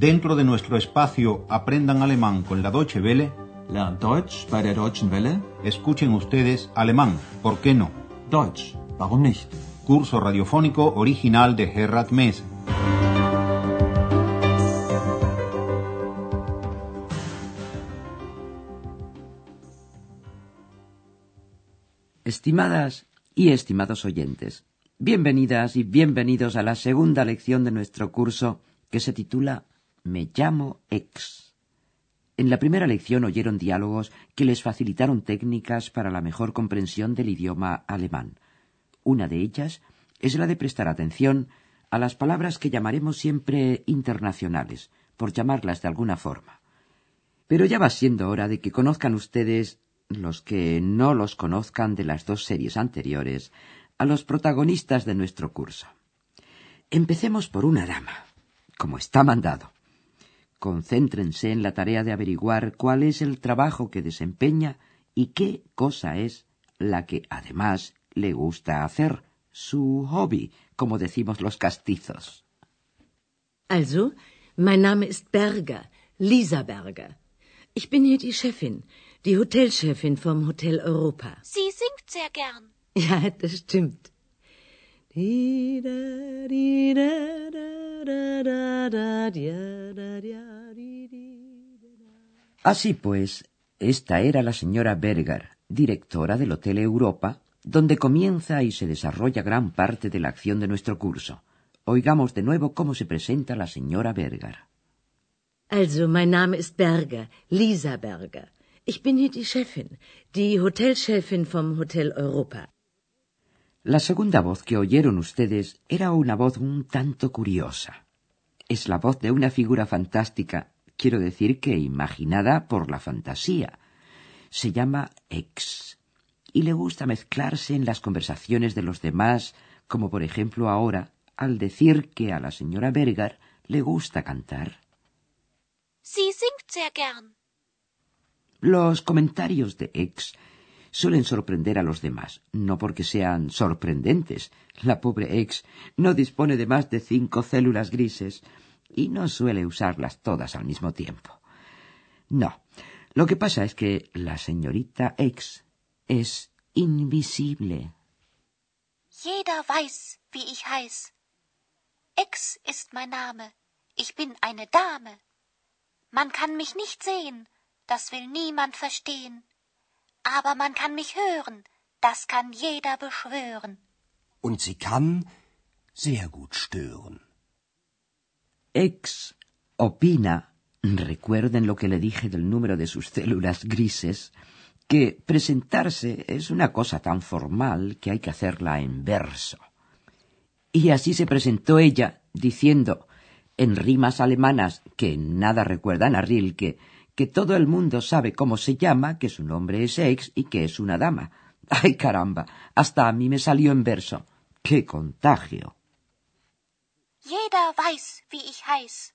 Dentro de nuestro espacio Aprendan Alemán con la Deutsche Welle, Lernt Deutsch bei der Deutschen Welle? escuchen ustedes alemán, ¿por qué no? Deutsch, warum nicht? Curso radiofónico original de Gerhard Mess. Estimadas y estimados oyentes, bienvenidas y bienvenidos a la segunda lección de nuestro curso que se titula Me llamo X. En la primera lección oyeron diálogos que les facilitaron técnicas para la mejor comprensión del idioma alemán. Una de ellas es la de prestar atención a las palabras que llamaremos siempre internacionales, por llamarlas de alguna forma. Pero ya va siendo hora de que conozcan ustedes, los que no los conozcan de las dos series anteriores, a los protagonistas de nuestro curso. Empecemos por una dama, como está mandado. Concéntrense en la tarea de averiguar cuál es el trabajo que desempeña y qué cosa es la que además le gusta hacer, su hobby, como decimos los castizos. Also, mein Name ist Berger, Lisa Berger. Ich bin hier die Chefin, die Hotelchefin vom Hotel Europa. Sie singt sehr gern. Ja, das stimmt. Así pues, esta era la señora Berger, directora del Hotel Europa, donde comienza y se desarrolla gran parte de la acción de nuestro curso. Oigamos de nuevo cómo se presenta la señora Berger. Also, mein Name ist Berger, Lisa Berger. Ich bin hier die Chefin, die Hotelchefin vom Hotel Europa. La segunda voz que oyeron ustedes era una voz un tanto curiosa. Es la voz de una figura fantástica, quiero decir que imaginada por la fantasía. Se llama X y le gusta mezclarse en las conversaciones de los demás, como por ejemplo ahora al decir que a la señora Berger le gusta cantar. Sie singt sehr gern. Los comentarios de X suelen sorprender a los demás, no porque sean sorprendentes. La pobre X no dispone de más de cinco células grises y no suele usarlas todas al mismo tiempo. No, lo que pasa es que la señorita X es invisible. Jeder weiß, wie ich heiß. Ex ist mein Name. Ich bin eine Dame. Man kann mich nicht sehen, das will niemand verstehen. Aber man kann mich hören, das kann jeder beschwören. Und sie kann sehr gut stören. X opina, recuerden lo que le dije del número de sus células grises, que presentarse es una cosa tan formal que hay que hacerla en verso. Y así se presentó ella, diciendo, en rimas alemanas que nada recuerdan a Rilke, que todo el mundo sabe cómo se llama, que su nombre es Ex y que es una dama. ¡Ay, caramba! Hasta a mí me salió en verso. ¡Qué contagio! Jeder weiß, wie ich heiß.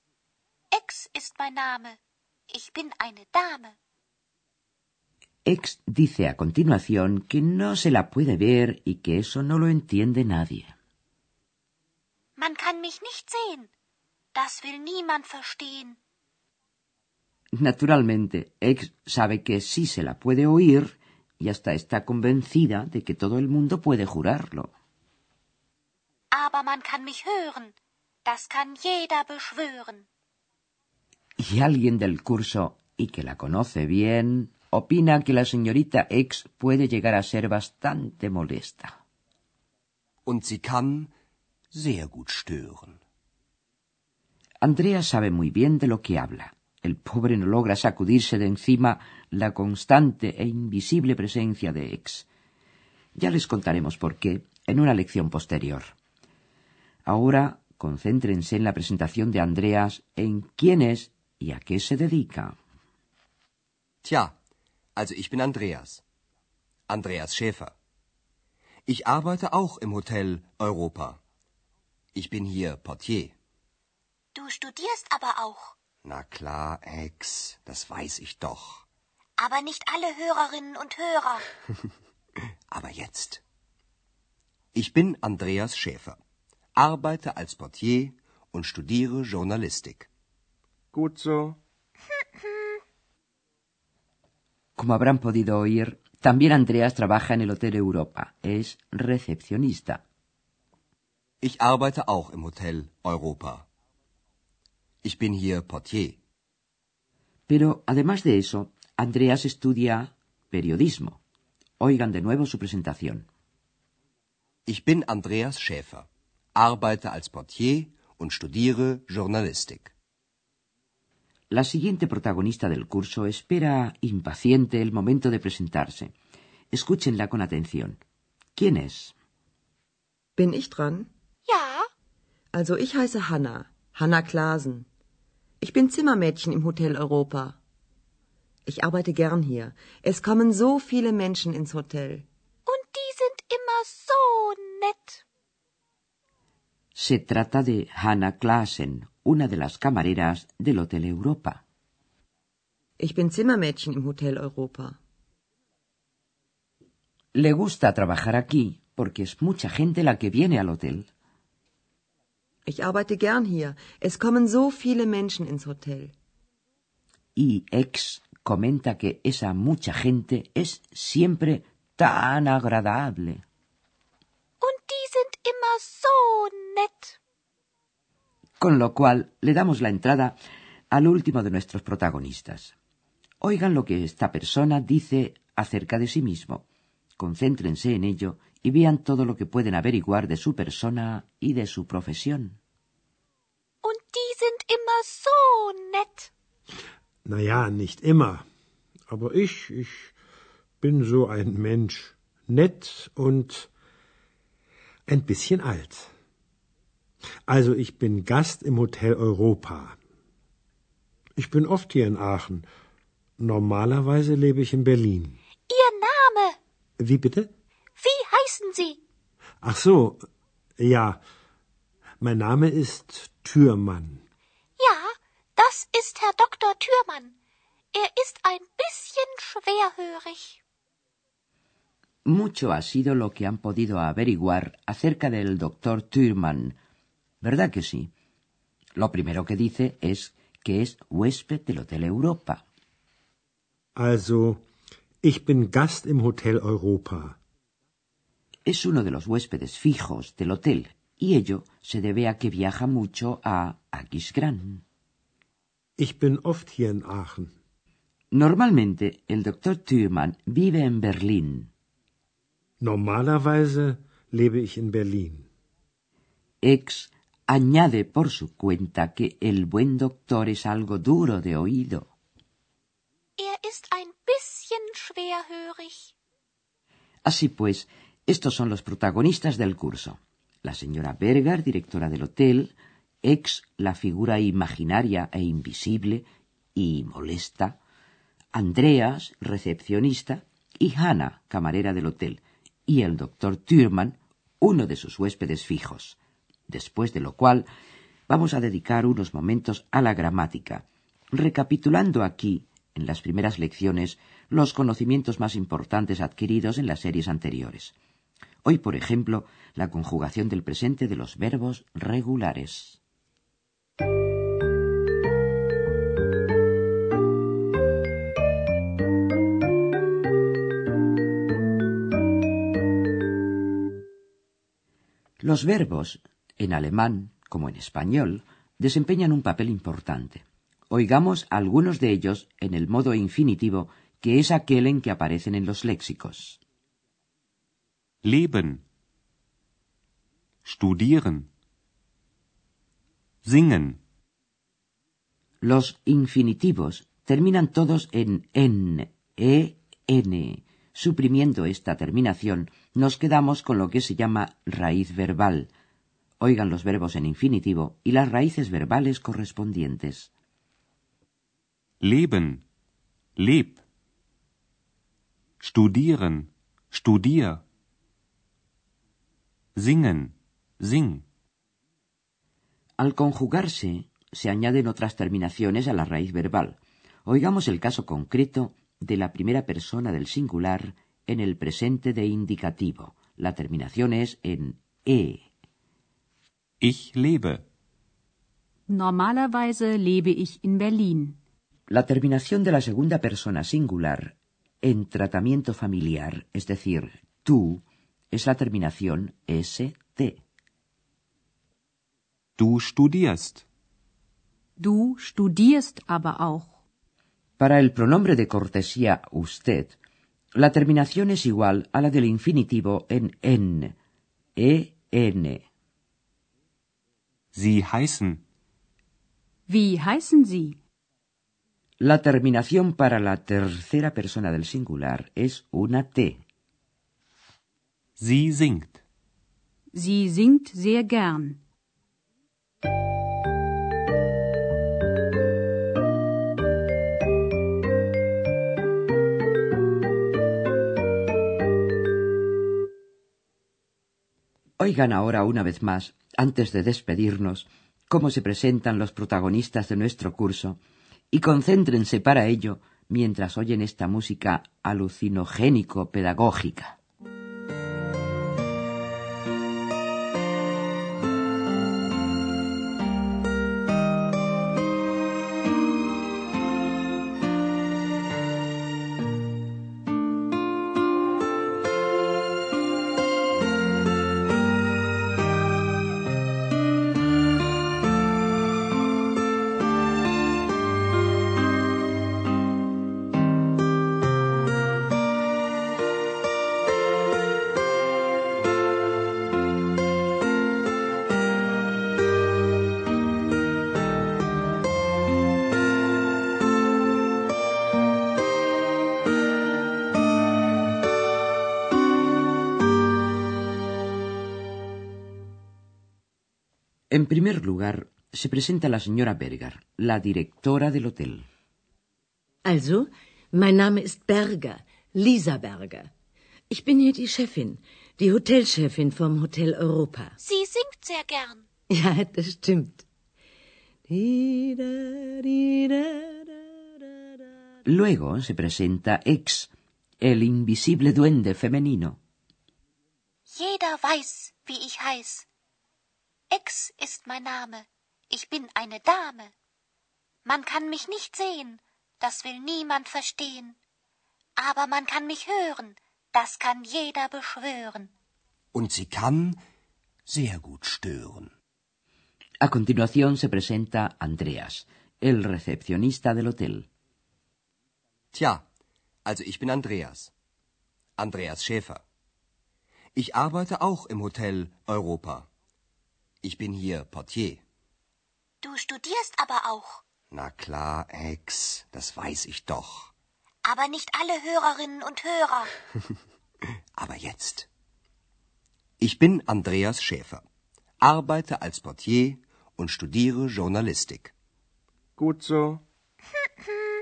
Ex ist mein Name. Ich bin eine Dame. Ex dice a continuación que no se la puede ver y que eso no lo entiende nadie. Man kann mich nicht sehen. Das will niemand verstehen. Naturalmente, Ex sabe que sí se la puede oír y hasta está convencida de que todo el mundo puede jurarlo. Aber man kann mich hören. Das kann jeder beschwören. Y alguien del curso, y que la conoce bien, opina que la señorita X puede llegar a ser bastante molesta. Und sie kann sehr gut stören. Andrea sabe muy bien de lo que habla. El pobre no logra sacudirse de encima la constante e invisible presencia de X. Ya les contaremos por qué en una lección posterior. Ahora concéntrense en la presentación de Andreas en quién es y a qué se dedica. Tja, also ich bin Andreas. Andreas Schäfer. Ich arbeite auch im Hotel Europa. Ich bin hier Portier. Du studierst aber auch. Na klar, Ex, das weiß ich doch. Aber nicht alle Hörerinnen und Hörer. Aber jetzt. Ich bin Andreas Schäfer, arbeite als Portier und studiere Journalistik. Gut so. Como habrán podido oír, también Andreas trabaja en el Hotel Europa. Es recepcionista. Ich arbeite auch im Hotel Europa. Ich bin hier Portier. Pero además de eso, Andreas estudia periodismo. Oigan de nuevo su presentación. Ich bin Andreas Schäfer, arbeite als Portier und studiere Journalistik. La siguiente protagonista del curso espera impaciente el momento de presentarse. Escúchenla con atención. ¿Quién es? Bin ich dran? Ja, Also ich heiße Hanna, Hanna Klasen. Ich bin Zimmermädchen im Hotel Europa. Ich arbeite gern hier. Es kommen so viele Menschen ins Hotel. und die sind immer so nett. Se trata de Hannah Klassen, una de las camareras del Hotel Europa. Ich bin Zimmermädchen im Hotel Europa. Le gusta trabajar aquí porque es mucha gente la que viene al hotel. Ich arbeite gern hier. Es kommen so viele Menschen ins Hotel. Y ex comenta que esa mucha gente es siempre tan agradable. Und die sind immer so nett. Con lo cual le damos la entrada al último de nuestros protagonistas. Oigan lo que esta persona dice acerca de sí mismo. Concéntrense en ello y vean todo lo que pueden averiguar de su persona y de su profesión. Und die sind immer so nett. Na ja, nicht immer. Aber ich, ich bin so ein Mensch. Nett und ein bisschen alt. Also ich bin Gast im Hotel Europa. Ich bin oft hier in Aachen. Normalerweise lebe ich in Berlin. Wie bitte? Wie heißen Sie? Ach so, ja. Mein Name ist Türmann. Ja, das ist Herr Dr. Thürmann. Er ist ein bisschen schwerhörig. Mucho ha sido lo que han podido averiguar acerca del doctor Thürmann. ¿Verdad que sí? Lo primero que dice es que es huésped del Hotel Europa. Also, ich bin Gast im Hotel Europa. Es uno de los huéspedes fijos del hotel y ello se debe a que viaja mucho a Aquisgrán. Ich bin oft hier in Aachen. Normalmente el doctor Thürmann vive en Berlín. Normalerweise lebe ich in Berlin. Ex añade por su cuenta que el buen doctor es algo duro de oído. Er ist ein Así pues, estos son los protagonistas del curso. La señora Berger, directora del hotel, ex la figura imaginaria e invisible y molesta, Andreas, recepcionista, y Hannah, camarera del hotel, y el doctor Thürmann, uno de sus huéspedes fijos. Después de lo cual, vamos a dedicar unos momentos a la gramática, recapitulando aquí, en las primeras lecciones, los conocimientos más importantes adquiridos en las series anteriores. Hoy, por ejemplo, la conjugación del presente de los verbos regulares. Los verbos, en alemán como en español, desempeñan un papel importante. Oigamos algunos de ellos en el modo infinitivo, que es aquel en que aparecen en los léxicos. Leben. Studieren. Singen. Los infinitivos terminan todos en en, e, n. Suprimiendo esta terminación, nos quedamos con lo que se llama raíz verbal. Oigan los verbos en infinitivo y las raíces verbales correspondientes. Leben. Leb. Studieren. Studier. Singen. Sing. Al conjugarse, se añaden otras terminaciones a la raíz verbal. Oigamos el caso concreto de la primera persona del singular en el presente de indicativo. La terminación es en e. Ich lebe. Normalerweise lebe ich in Berlin. La terminación de la segunda persona singular en tratamiento familiar, es decir, tú, es la terminación st. Du studierst. Du studierst aber auch. Para el pronombre de cortesía usted, la terminación es igual a la del infinitivo en n, en. Sie heißen. Wie heißen Sie? La terminación para la tercera persona del singular es una T. Sie singt. Sie singt sehr gern. Oigan ahora una vez más, antes de despedirnos, cómo se presentan los protagonistas de nuestro curso y concéntrense para ello mientras oyen esta música alucinogénico-pedagógica. En primer lugar, se presenta la señora Berger, la directora del hotel. Also, mein Name ist Berger, Lisa Berger. Ich bin hier die Chefin, die Hotelchefin vom Hotel Europa. Sie singt sehr gern. Ja, das stimmt. Luego se presenta Ex, el invisible duende femenino. Jeder weiß, wie ich heiß. Ex ist mein Name. Ich bin eine Dame. Man kann mich nicht sehen, das will niemand verstehen. Aber man kann mich hören, das kann jeder beschwören. Und sie kann sehr gut stören. A continuación se presenta Andreas, el recepcionista del hotel. Tja, also ich bin Andreas. Andreas Schäfer. Ich arbeite auch im Hotel Europa. Ich bin hier Portier. Du studierst aber auch. Na klar, Ex, das weiß ich doch. Aber nicht alle Hörerinnen und Hörer. aber jetzt. Ich bin Andreas Schäfer, arbeite als Portier und studiere Journalistik. Gut so.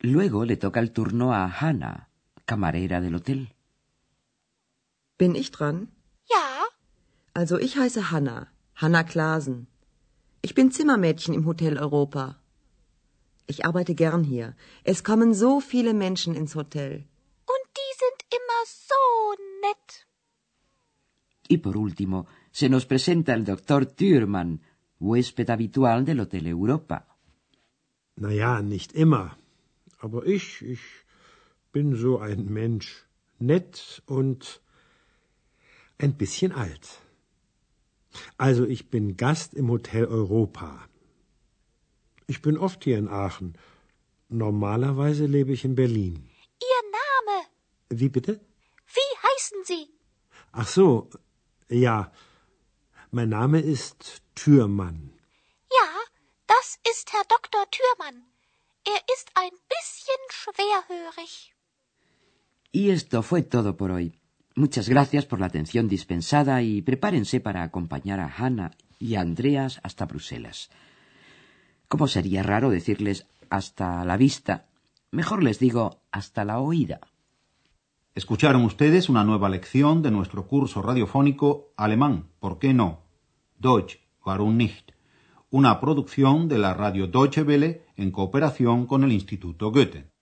Luego le toca el turno a Hannah, camarera del hotel. Bin ich dran? Also ich heiße Hanna, Hanna Klasen. Ich bin Zimmermädchen im Hotel Europa. Ich arbeite gern hier. Es kommen so viele Menschen ins Hotel. Und die sind immer so nett. Y por último, se nos presenta el doctor Thürmann, huésped habitual del Hotel Europa. Na ja, nicht immer. Aber ich, ich bin so ein Mensch. Nett und ein bisschen alt. Also ich bin Gast im Hotel Europa. Ich bin oft hier in Aachen. Normalerweise lebe ich in Berlin. Ihr Name? Wie bitte? Wie heißen Sie? Ach so, ja. Mein Name ist Türmann. Ja, das ist Herr Dr. Türmann. Er ist ein bisschen schwerhörig. Y esto fue todo por hoy. Muchas gracias por la atención dispensada y prepárense para acompañar a Hannah y a Andreas hasta Bruselas. ¿Cómo sería raro decirles hasta la vista? Mejor les digo hasta la oída. Escucharon ustedes una nueva lección de nuestro curso radiofónico Alemán, ¿por qué no? Deutsch, warum nicht? Una producción de la radio Deutsche Welle en cooperación con el Instituto Goethe.